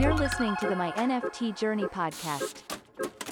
You're listening to the My NFT Journey podcast.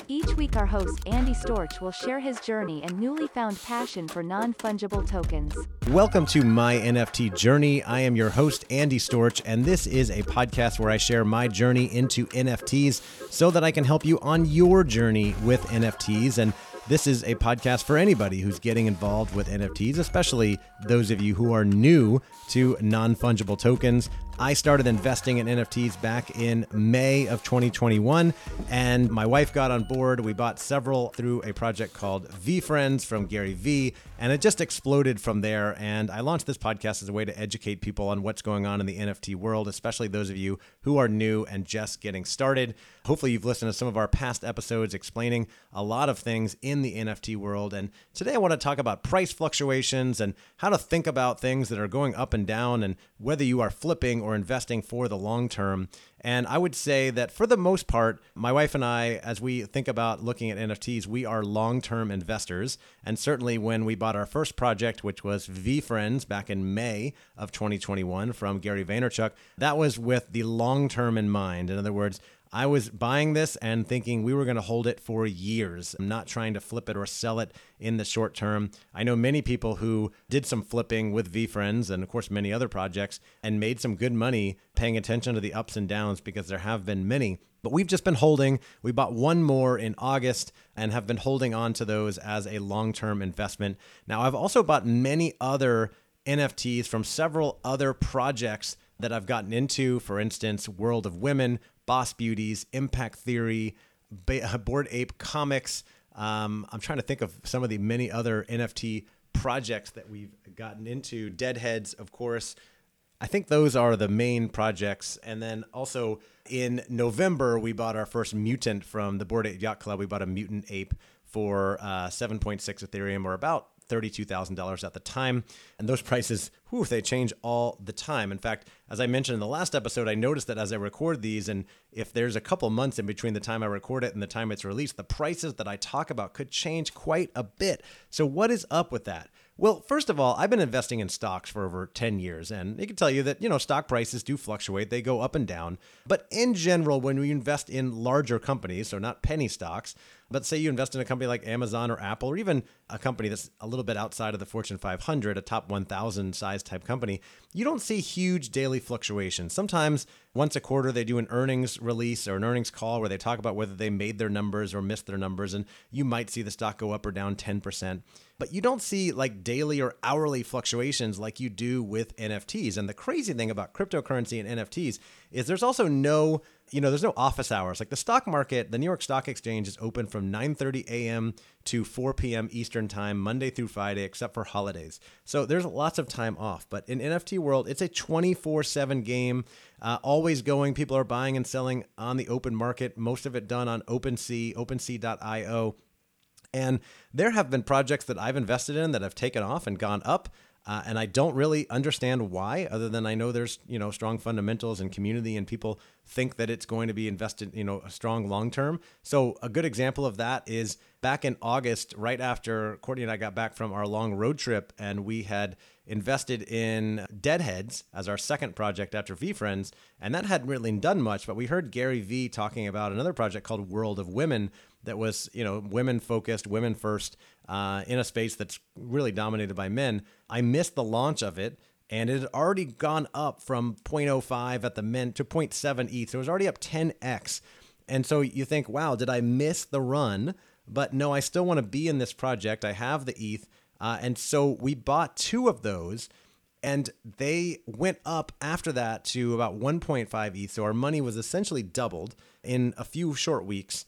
Each week, our host Andy Storch will share his journey and newly found passion for non fungible tokens. Welcome to My NFT Journey. I am your host, Andy Storch, and this is a podcast where I share my journey into NFTs so that I can help you on your journey with NFTs. And this is a podcast for anybody who's getting involved with NFTs, especially those of you who are new to non fungible tokens. I started investing in NFTs back in May of 2021, and my wife got on board. We bought several through a project called VeeFriends from Gary Vee, and it just exploded from there. And I launched this podcast as a way to educate people on what's going on in the NFT world, especially those of you who are new and just getting started. Hopefully, you've listened to some of our past episodes explaining a lot of things in the NFT world. And today, I want to talk about price fluctuations and how to think about things that are going up and down, and whether you are flipping or investing for the long term. And I would say that for the most part, my wife and I, as we think about looking at NFTs, we are long term investors. And certainly when we bought our first project, which was VeeFriends back in May of 2021 from Gary Vaynerchuk, that was with the long term in mind. In other words, I was buying this and thinking we were going to hold it for years. I'm not trying to flip it or sell it in the short term. I know many people who did some flipping with VeeFriends and, of course, many other projects and made some good money paying attention to the ups and downs because there have been many. But we've just been holding. We bought one more in August and have been holding on to those as a long term investment. Now, I've also bought many other NFTs from several other projects that I've gotten into. For instance, World of Women, Boss Beauties, Impact Theory, Bored Ape Comics. Um, I'm trying to think of some of the many other NFT projects that we've gotten into. Deadheads, of course. I think those are the main projects. And then also in November, we bought our first mutant from the Bored Ape Yacht Club. We bought a mutant ape for uh, 7.6 Ethereum, or about $32,000 at the time. And those prices, whew, they change all the time. In fact, as I mentioned in the last episode, I noticed that as I record these, and if there's a couple months in between the time I record it and the time it's released, the prices that I talk about could change quite a bit. So, what is up with that? Well, first of all, I've been investing in stocks for over 10 years, and it can tell you that, you know, stock prices do fluctuate. They go up and down. But in general, when we invest in larger companies, so not penny stocks, but say you invest in a company like Amazon or Apple, or even a company that's a little bit outside of the Fortune 500, a top 1,000 size type company, you don't see huge daily fluctuations. Sometimes once a quarter, they do an earnings release or an earnings call where they talk about whether they made their numbers or missed their numbers, and you might see the stock go up or down 10% but you don't see like daily or hourly fluctuations like you do with NFTs. And the crazy thing about cryptocurrency and NFTs is there's also no, you know, there's no office hours. Like the stock market, the New York Stock Exchange is open from 9:30 a.m. to 4 p.m. Eastern Time, Monday through Friday, except for holidays. So there's lots of time off. But in NFT world, it's a 24/7 game, uh, always going. People are buying and selling on the open market. Most of it done on OpenSea, OpenSea.io. And there have been projects that I've invested in that have taken off and gone up. Uh, and I don't really understand why, other than I know there's you know strong fundamentals and community, and people think that it's going to be invested you know a strong long term. So a good example of that is back in August, right after Courtney and I got back from our long road trip, and we had invested in Deadheads as our second project after VeeFriends, and that hadn't really done much. But we heard Gary Vee talking about another project called World of Women, that was you know women focused, women first, uh, in a space that's really dominated by men. I missed the launch of it, and it had already gone up from 0.05 at the mint to 0.7 ETH. So it was already up 10x. And so you think, wow, did I miss the run? But no, I still want to be in this project. I have the ETH. Uh, and so we bought two of those and they went up after that to about 1.5 ETH. So our money was essentially doubled in a few short weeks.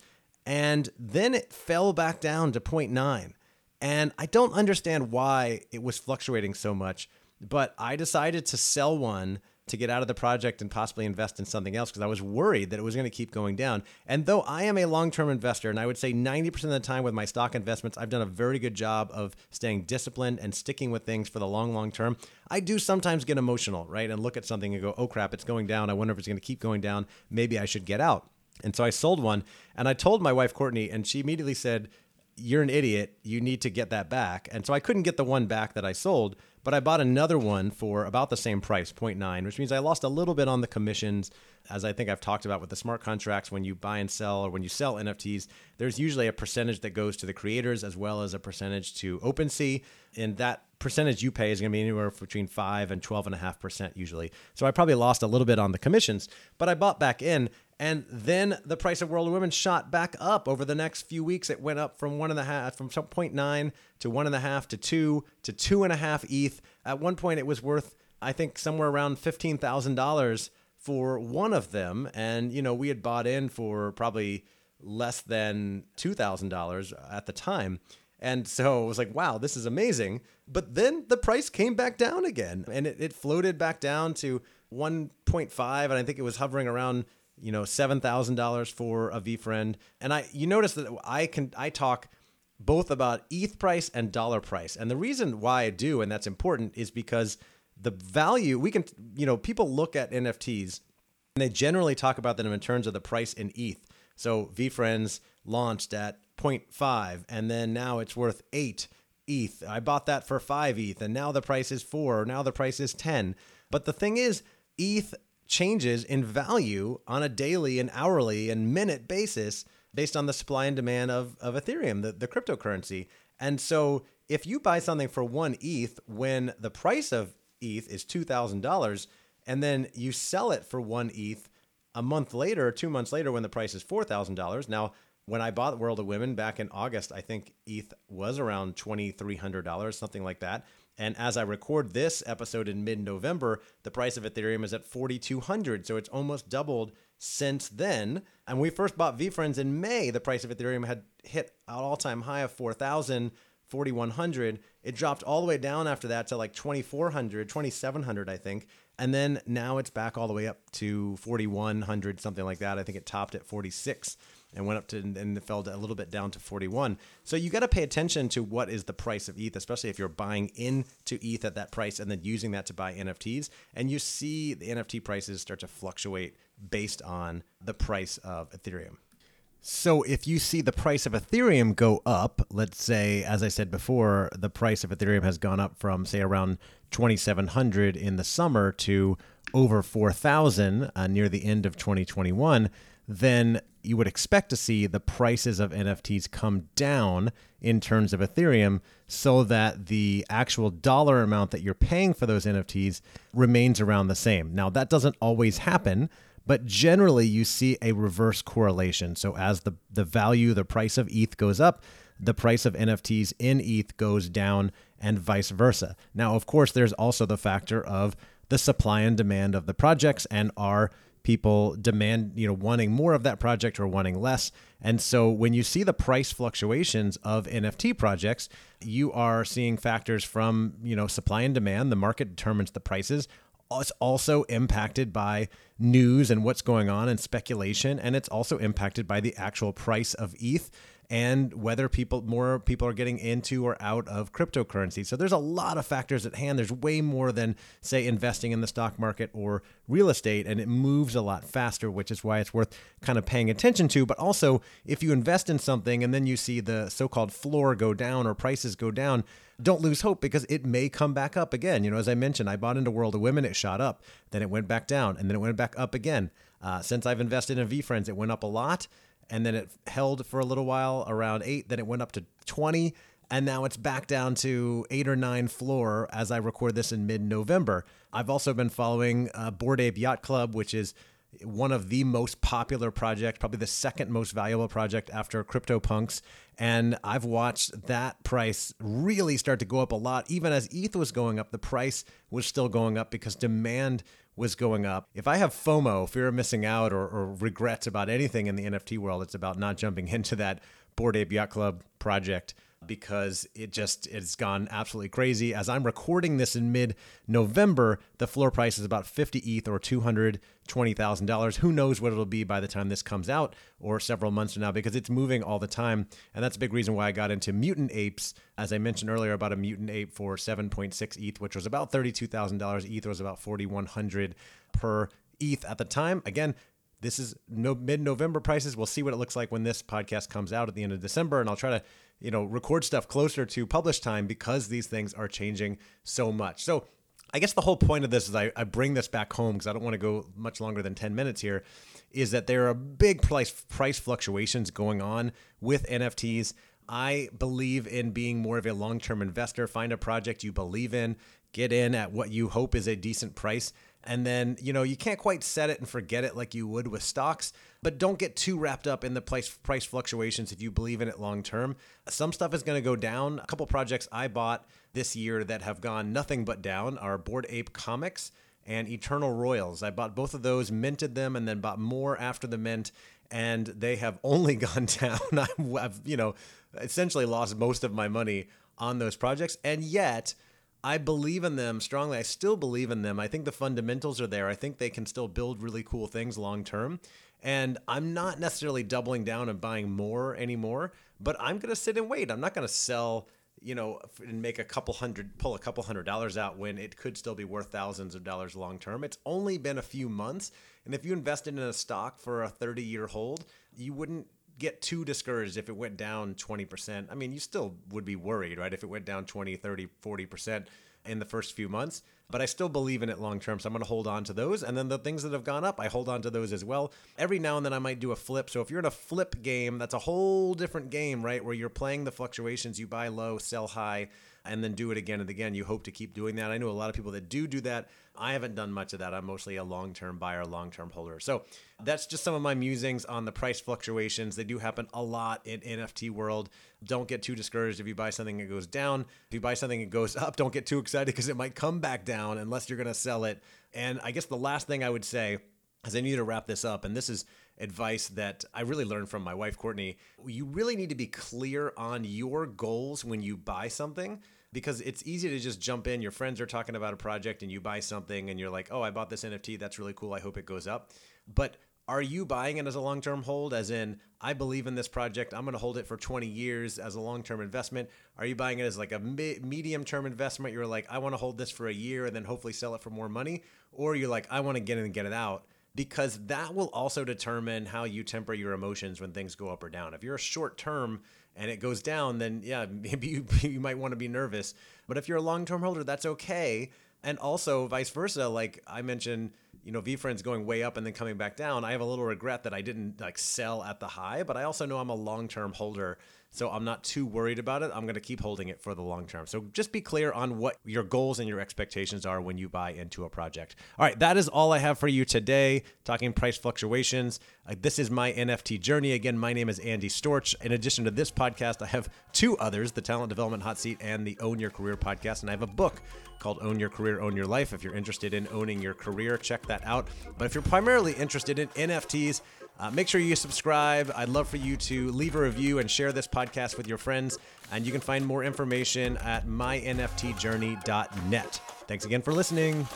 And then it fell back down to 0.9. And I don't understand why it was fluctuating so much, but I decided to sell one to get out of the project and possibly invest in something else because I was worried that it was going to keep going down. And though I am a long term investor, and I would say 90% of the time with my stock investments, I've done a very good job of staying disciplined and sticking with things for the long, long term. I do sometimes get emotional, right? And look at something and go, oh crap, it's going down. I wonder if it's going to keep going down. Maybe I should get out. And so I sold one and I told my wife, Courtney, and she immediately said, you're an idiot. You need to get that back. And so I couldn't get the one back that I sold, but I bought another one for about the same price, 0.9, which means I lost a little bit on the commissions. As I think I've talked about with the smart contracts, when you buy and sell or when you sell NFTs, there's usually a percentage that goes to the creators as well as a percentage to OpenSea. And that percentage you pay is going to be anywhere between 5 and 12.5% usually. So I probably lost a little bit on the commissions, but I bought back in and then the price of World of Women shot back up over the next few weeks. It went up from one and a half, from 0.9 to one and a half to two to two and a half ETH. At one point, it was worth, I think, somewhere around fifteen thousand dollars for one of them. And you know, we had bought in for probably less than two thousand dollars at the time. And so it was like, wow, this is amazing. But then the price came back down again and it, it floated back down to 1.5. And I think it was hovering around you know, seven thousand dollars for a VeeFriend. And I, you notice that I can, I talk both about ETH price and dollar price. And the reason why I do, and that's important, is because the value we can, you know, people look at NFTs and they generally talk about them in terms of the price in ETH. So VeeFriends launched at 0.5 and then now it's worth eight ETH. I bought that for five ETH and now the price is four, now the price is 10. But the thing is, ETH changes in value on a daily and hourly and minute basis based on the supply and demand of, of Ethereum, the, the cryptocurrency. And so if you buy something for one ETH when the price of ETH is $2,000 and then you sell it for one ETH a month later two months later when the price is $4,000. Now, when I bought World of Women back in August, I think ETH was around $2,300, something like that. And as I record this episode in mid November, the price of Ethereum is at 4,200. So it's almost doubled since then. And we first bought VeeFriends in May. The price of Ethereum had hit an all time high of 4,000. 4100 it dropped all the way down after that to like 2400 2700 i think and then now it's back all the way up to 4100 something like that i think it topped at 46 and went up to and it fell a little bit down to 41. So you got to pay attention to what is the price of ETH, especially if you're buying into ETH at that price and then using that to buy NFTs. And you see the NFT prices start to fluctuate based on the price of Ethereum. So if you see the price of Ethereum go up, let's say, as I said before, the price of Ethereum has gone up from say around 2,700 in the summer to over 4,000 uh, near the end of 2021 then you would expect to see the prices of NFTs come down in terms of Ethereum so that the actual dollar amount that you're paying for those NFTs remains around the same. Now, that doesn't always happen, but generally you see a reverse correlation. So as the, the value, the price of ETH goes up, the price of NFTs in ETH goes down and vice versa. Now, of course, there's also the factor of the supply and demand of the projects and are people demand, you know, wanting more of that project or wanting less. And so when you see the price fluctuations of NFT projects, you are seeing factors from, you know, supply and demand. The market determines the prices. It's also impacted by news and what's going on and speculation. And it's also impacted by the actual price of ETH and whether people more people are getting into or out of cryptocurrency. So there's a lot of factors at hand. There's way more than say investing in the stock market or real estate and it moves a lot faster, which is why it's worth kind of paying attention to, but also if you invest in something and then you see the so-called floor go down or prices go down, don't lose hope because it may come back up again. You know, as I mentioned, I bought into World of Women, it shot up, then it went back down, and then it went back up again. Uh, since I've invested in VeeFriends, it went up a lot and then it held for a little while around eight. Then it went up to 20, and now it's back down to eight or nine floor as I record this in mid November. I've also been following uh, Bored Ape Yacht Club, which is one of the most popular projects, probably the second most valuable project after CryptoPunks. And I've watched that price really start to go up a lot. Even as ETH was going up, the price was still going up because demand was going up. If I have FOMO, fear of missing out, or, or regrets about anything in the NFT world, it's about not jumping into that Bored Ape Yacht Club project because it just it's gone absolutely crazy. As I'm recording this in mid November, the floor price is about 50 ETH or $220,000. Who knows what it'll be by the time this comes out or several months from now because it's moving all the time. And that's a big reason why I got into mutant apes. As I mentioned earlier about a mutant ape for 7.6 ETH, which was about $32,000. ETH was about 4,100 per ETH at the time. Again, this is no, mid November prices. We'll see what it looks like when this podcast comes out at the end of December, and I'll try to you know, record stuff closer to publish time because these things are changing so much. So I guess the whole point of this is I, I bring this back home because I don't want to go much longer than 10 minutes here. Is that there are big price price fluctuations going on with NFTs. I believe in being more of a long term investor. Find a project you believe in, get in at what you hope is a decent price. And then, you know, you can't quite set it and forget it like you would with stocks, but don't get too wrapped up in the price price fluctuations if you believe in it long term. Some stuff is going to go down. A couple projects I bought this year that have gone nothing but down are Bored Ape Comics and Eternal Royals. I bought both of those, minted them, and then bought more after the mint, and they have only gone down. I've, you know, essentially lost most of my money on those projects, and yet I believe in them strongly. I still believe in them. I think the fundamentals are there. I think they can still build really cool things long term. And I'm not necessarily doubling down and buying more anymore, but I'm going to sit and wait. I'm not going to sell, you know, and make a couple hundred, pull a couple hundred dollars out when it could still be worth thousands of dollars long term. It's only been a few months. And if you invested in a stock for a 30 year hold, you wouldn't get too discouraged if it went down 20%. I mean, you still would be worried, right? If it went down 20, 30, 40% in the first few months, but I still believe in it long term. So I'm going to hold on to those. And then the things that have gone up, I hold on to those as well. Every now and then I might do a flip. So if you're in a flip game, that's a whole different game, right? Where you're playing the fluctuations, you buy low, sell high and then do it again and again. You hope to keep doing that. I know a lot of people that do do that. I haven't done much of that. I'm mostly a long term buyer, long term holder. So that's just some of my musings on the price fluctuations. They do happen a lot in NFT world. Don't get too discouraged if you buy something that goes down. If you buy something that goes up, don't get too excited because it might come back down unless you're going to sell it. And I guess the last thing I would say as I need to wrap this up, and this is advice that I really learned from my wife, Courtney. You really need to be clear on your goals when you buy something because it's easy to just jump in. Your friends are talking about a project and you buy something and you're like, oh, I bought this NFT. That's really cool. I hope it goes up. But are you buying it as a long term hold, as in, I believe in this project, I'm going to hold it for 20 years as a long term investment? Are you buying it as like a medium term investment? You're like, I want to hold this for a year and then hopefully sell it for more money? Or you're like, I want to get in and get it out because that will also determine how you temper your emotions when things go up or down. If you're a short term and it goes down, then yeah, maybe you, you might want to be nervous. But if you're a long term holder, that's okay. And also vice versa. Like I mentioned, you know, VeeFriends going way up and then coming back down. I have a little regret that I didn't like sell at the high, but I also know I'm a long term holder so I'm not too worried about it. I'm going to keep holding it for the long term. So just be clear on what your goals and your expectations are when you buy into a project. All right, that is all I have for you today, talking price fluctuations. Uh, this is my NFT journey. Again, my name is Andy Storch. In addition to this podcast, I have two others the Talent Development Hot Seat and the Own Your Career podcast. And I have a book called Own Your Career, Own Your Life. If you're interested in owning your career, check that out. But if you're primarily interested in NFTs, uh, make sure you subscribe. I'd love for you to leave a review and share this podcast with your friends. And you can find more information at mynftjourney.net. Thanks again for listening.